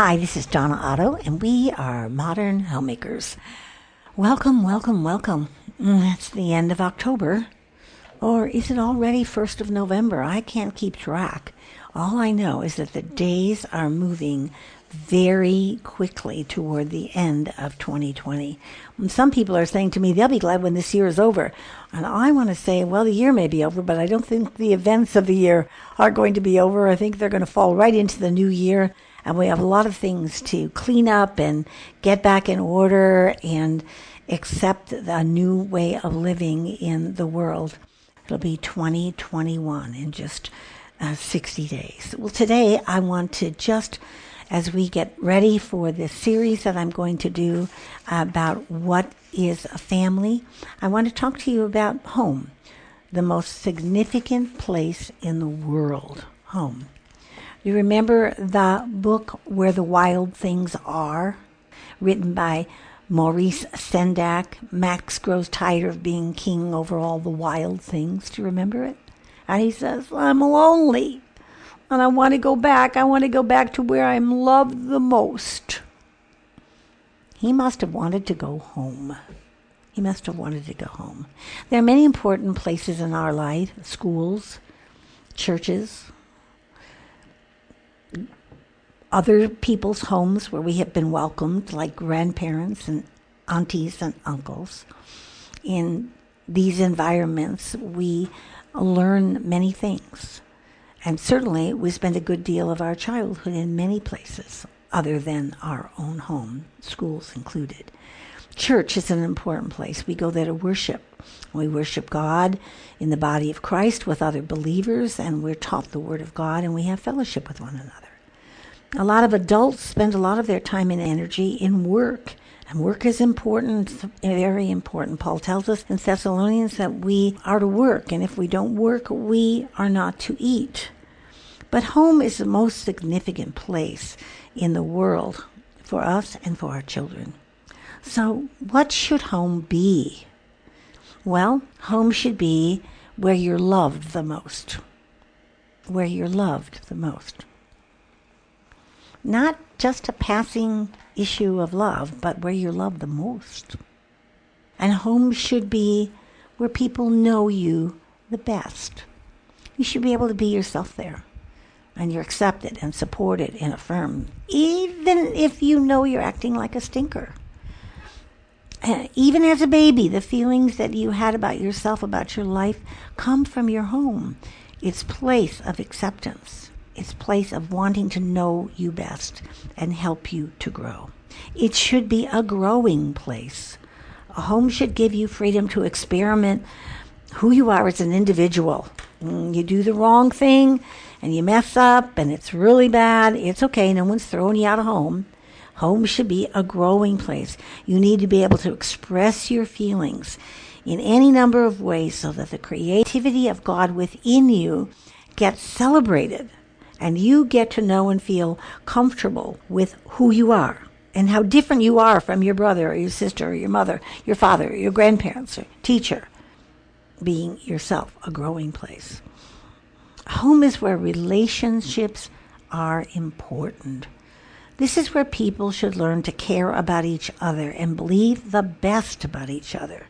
Hi, this is Donna Otto, and we are Modern Homemakers. Welcome, welcome, welcome. Mm, It's the end of October. Or is it already 1st of November? I can't keep track. All I know is that the days are moving very quickly toward the end of 2020. And some people are saying to me they'll be glad when this year is over. And I want to say, well, the year may be over, but I don't think the events of the year are going to be over. I think they're going to fall right into the new year. And we have a lot of things to clean up and get back in order and accept a new way of living in the world. It'll be 2021 in just uh, 60 days. Well, today I want to just, as we get ready for this series that I'm going to do about what is a family, I want to talk to you about home, the most significant place in the world, home. You remember the book Where the Wild Things Are, written by Maurice Sendak, Max grows tired of being king over all the wild things. Do you remember it? And he says, I'm lonely and I want to go back. I want to go back to where I'm loved the most. He must have wanted to go home. He must have wanted to go home. There are many important places in our life schools, churches, other people's homes where we have been welcomed, like grandparents and aunties and uncles. In these environments, we learn many things. And certainly, we spend a good deal of our childhood in many places other than our own home, schools included. Church is an important place. We go there to worship. We worship God in the body of Christ with other believers, and we're taught the Word of God, and we have fellowship with one another. A lot of adults spend a lot of their time and energy in work. And work is important, very important. Paul tells us in Thessalonians that we are to work, and if we don't work, we are not to eat. But home is the most significant place in the world for us and for our children. So, what should home be? Well, home should be where you're loved the most. Where you're loved the most not just a passing issue of love, but where you're loved the most. And home should be where people know you the best. You should be able to be yourself there. And you're accepted and supported and affirmed, even if you know you're acting like a stinker. Even as a baby, the feelings that you had about yourself, about your life, come from your home. Its place of acceptance its place of wanting to know you best and help you to grow. It should be a growing place. A home should give you freedom to experiment who you are as an individual. Mm, you do the wrong thing and you mess up and it's really bad. It's okay. No one's throwing you out of home. Home should be a growing place. You need to be able to express your feelings in any number of ways so that the creativity of God within you gets celebrated and you get to know and feel comfortable with who you are and how different you are from your brother or your sister or your mother, your father, your grandparents, or teacher. Being yourself a growing place. Home is where relationships are important. This is where people should learn to care about each other and believe the best about each other.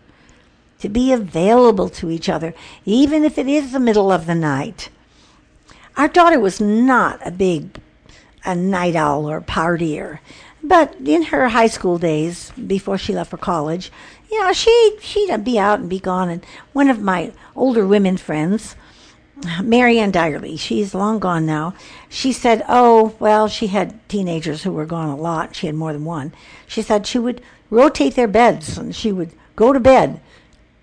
To be available to each other, even if it is the middle of the night our daughter was not a big a night owl or partier, but in her high school days, before she left for college, you know, she she'd be out and be gone. And one of my older women friends, Marianne Dyerly, she's long gone now. She said, "Oh, well, she had teenagers who were gone a lot. She had more than one. She said she would rotate their beds, and she would go to bed."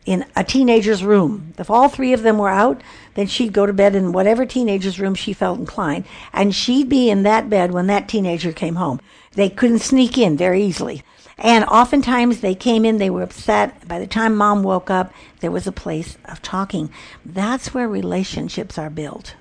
In a teenager's room. If all three of them were out, then she'd go to bed in whatever teenager's room she felt inclined, and she'd be in that bed when that teenager came home. They couldn't sneak in very easily. And oftentimes they came in, they were upset. By the time mom woke up, there was a place of talking. That's where relationships are built.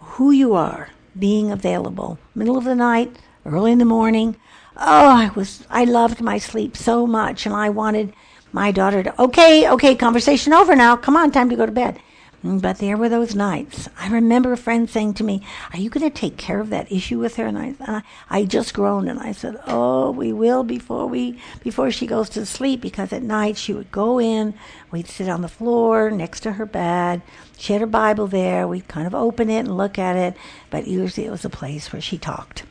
Who you are, being available, middle of the night, early in the morning. Oh, I was, I loved my sleep so much and I wanted my daughter to, okay, okay, conversation over now. Come on, time to go to bed. Mm, but there were those nights. I remember a friend saying to me, Are you going to take care of that issue with her? And I, and I, I just groaned and I said, Oh, we will before we before she goes to sleep because at night she would go in, we'd sit on the floor next to her bed. She had her Bible there. We'd kind of open it and look at it, but usually it was a place where she talked.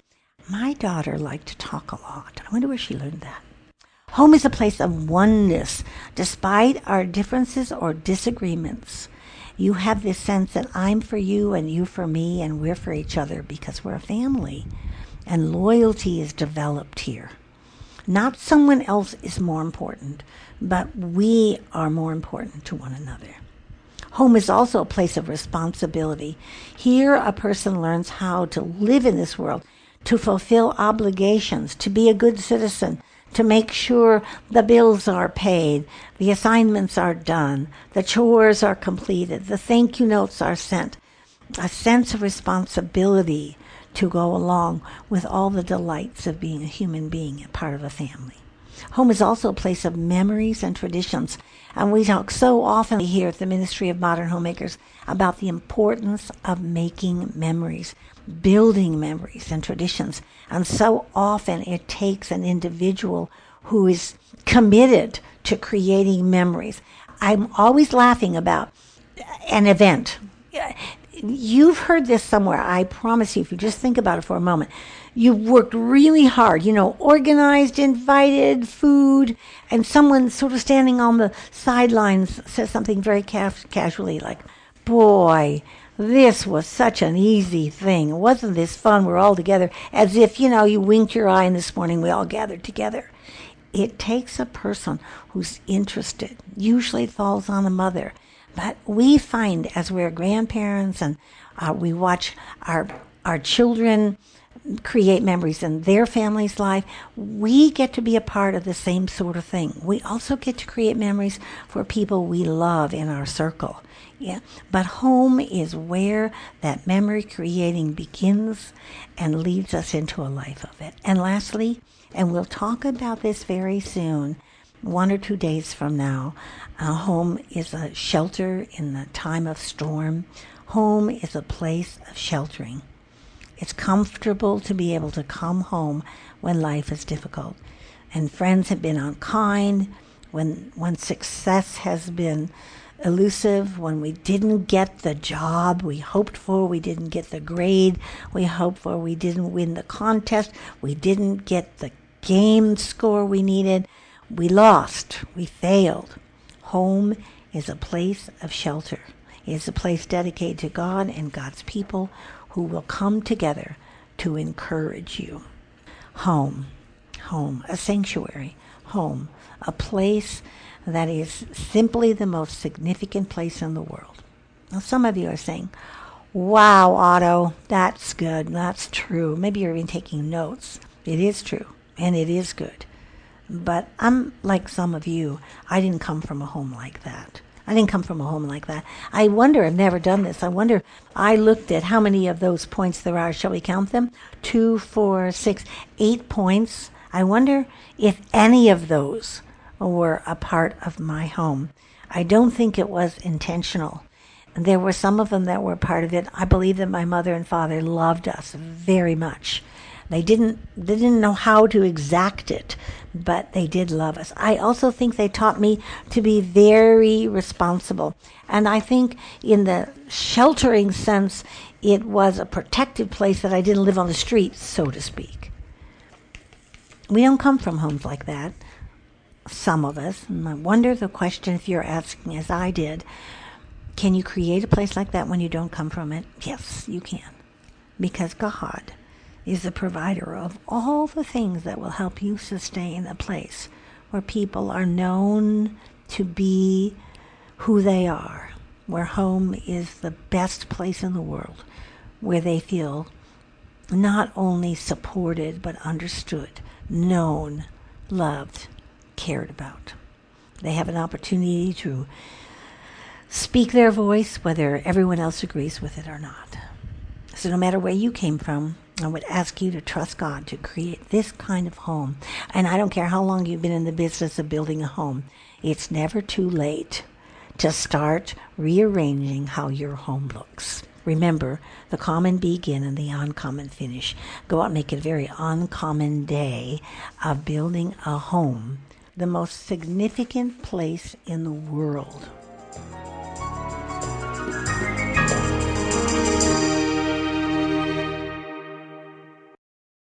My daughter liked to talk a lot. I wonder where she learned that. Home is a place of oneness, despite our differences or disagreements you have this sense that I'm for you and you for me and we're for each other because we're a family. And loyalty is developed here. Not someone else is more important, but we are more important to one another. Home is also a place of responsibility. Here, a person learns how to live in this world, to fulfill obligations, to be a good citizen, to make sure the bills are paid, the assignments are done, the chores are completed, the thank you notes are sent. A sense of responsibility to go along with all the delights of being a human being and part of a family. Home is also a place of memories and traditions. And we talk so often here at the Ministry of Modern Homemakers about the importance of making memories building memories and traditions. And so often it takes an individual who is committed to creating memories. I'm always laughing about an event. You've heard this somewhere. I promise you, if you just think about it for a moment, you've worked really hard, you know, organized, invited, food, and someone sort of standing on the sidelines says something very ca- casually like, Boy, this was such an easy thing. Wasn't this fun? We're all together. As if, you know, you winked your eye and this morning we all gathered together. It takes a person who's interested. Usually it falls on a mother. But we find as we're grandparents and uh, we watch our, our children create memories in their family's life, we get to be a part of the same sort of thing. We also get to create memories for people we love in our circle. Yeah, but home is where that memory creating begins and leads us into a life of it. And lastly, and we'll talk about this very soon, one or two days from now, a home is a shelter in the time of storm. Home is a place of sheltering. It's comfortable to be able to come home when life is difficult. And friends have been unkind, when, when success has been elusive, when we didn't get the job we hoped for, we didn't get the grade we hoped for, we didn't win the contest, we didn't get the game score we needed, we lost, we failed. Home is a place of shelter. It is a place dedicated to God and God's people who will come together to encourage you. Home, home, a sanctuary, home, a place that is simply the most significant place in the world. Now, some of you are saying, Wow, Otto, that's good. That's true. Maybe you're even taking notes. It is true, and it is good. But I'm like some of you. I didn't come from a home like that. I didn't come from a home like that. I wonder, I've never done this. I wonder, I looked at how many of those points there are. Shall we count them? Two, four, six, eight points. I wonder if any of those were a part of my home. I don't think it was intentional. There were some of them that were part of it. I believe that my mother and father loved us very much. They didn't they didn't know how to exact it, but they did love us. I also think they taught me to be very responsible. And I think in the sheltering sense, it was a protected place that I didn't live on the streets, so to speak. We don't come from homes like that some of us. And I wonder the question if you're asking, as I did, can you create a place like that when you don't come from it? Yes, you can. Because God is the provider of all the things that will help you sustain a place where people are known to be who they are, where home is the best place in the world, where they feel not only supported but understood, known, loved, cared about. They have an opportunity to speak their voice, whether everyone else agrees with it or not. So, no matter where you came from, I would ask you to trust God to create this kind of home. And I don't care how long you've been in the business of building a home, it's never too late to start rearranging how your home looks. Remember, the common begin and the uncommon finish. Go out and make it a very uncommon day of building a home, the most significant place in the world.